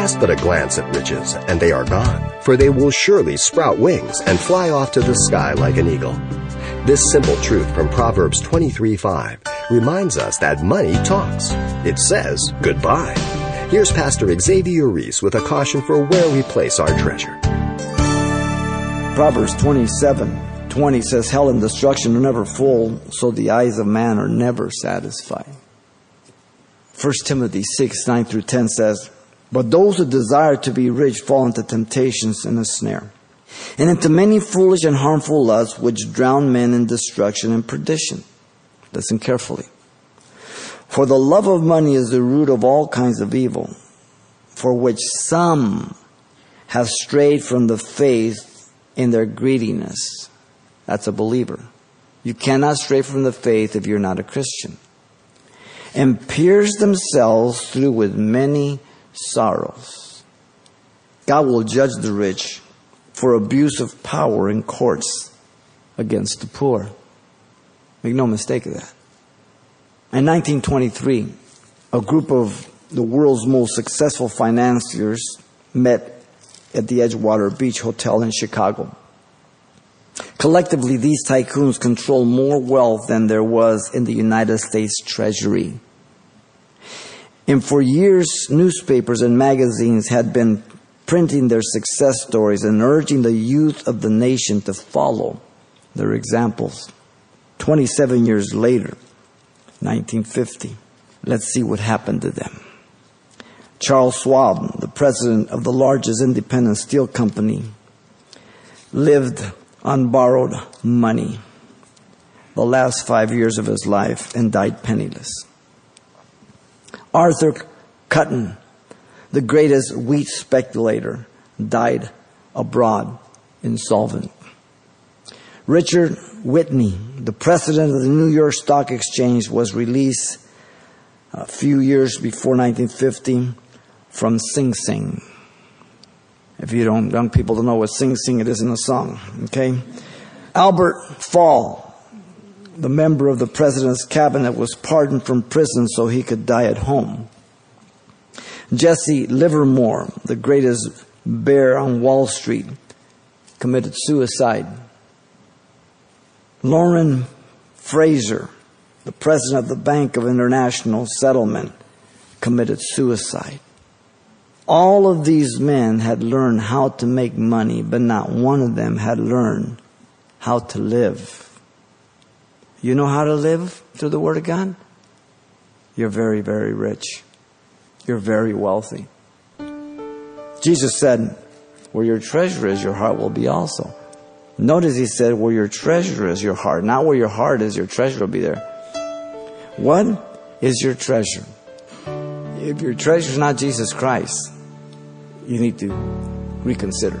Cast but a glance at riches, and they are gone, for they will surely sprout wings and fly off to the sky like an eagle. This simple truth from Proverbs 23:5 reminds us that money talks. It says goodbye. Here's Pastor Xavier Reese with a caution for where we place our treasure. Proverbs 27 20 says, Hell and destruction are never full, so the eyes of man are never satisfied. 1 Timothy 6 9 through 10 says, But those who desire to be rich fall into temptations and a snare, and into many foolish and harmful lusts which drown men in destruction and perdition. Listen carefully. For the love of money is the root of all kinds of evil, for which some have strayed from the faith in their greediness. That's a believer. You cannot stray from the faith if you're not a Christian. And pierce themselves through with many sorrows. God will judge the rich for abuse of power in courts against the poor. Make no mistake of that. In 1923, a group of the world's most successful financiers met at the Edgewater Beach Hotel in Chicago. Collectively, these tycoons control more wealth than there was in the United States Treasury. And for years, newspapers and magazines had been printing their success stories and urging the youth of the nation to follow their examples. 27 years later, 1950, let's see what happened to them. Charles Schwab, the president of the largest independent steel company, lived on borrowed money the last five years of his life and died penniless. Arthur Cutten, the greatest wheat speculator, died abroad insolvent. Richard Whitney, the president of the New York Stock Exchange, was released a few years before 1950 from Sing Sing. If you don't, young people don't know what Sing Sing it is in a song, okay? Albert Fall, the member of the president's cabinet, was pardoned from prison so he could die at home. Jesse Livermore, the greatest bear on Wall Street, committed suicide. Loren Fraser, the president of the Bank of International Settlement, committed suicide. All of these men had learned how to make money, but not one of them had learned how to live. You know how to live through the Word of God? You're very, very rich. You're very wealthy. Jesus said, Where your treasure is, your heart will be also. Notice he said, Where your treasure is, your heart. Not where your heart is, your treasure will be there. What is your treasure? If your treasure is not Jesus Christ, you need to reconsider.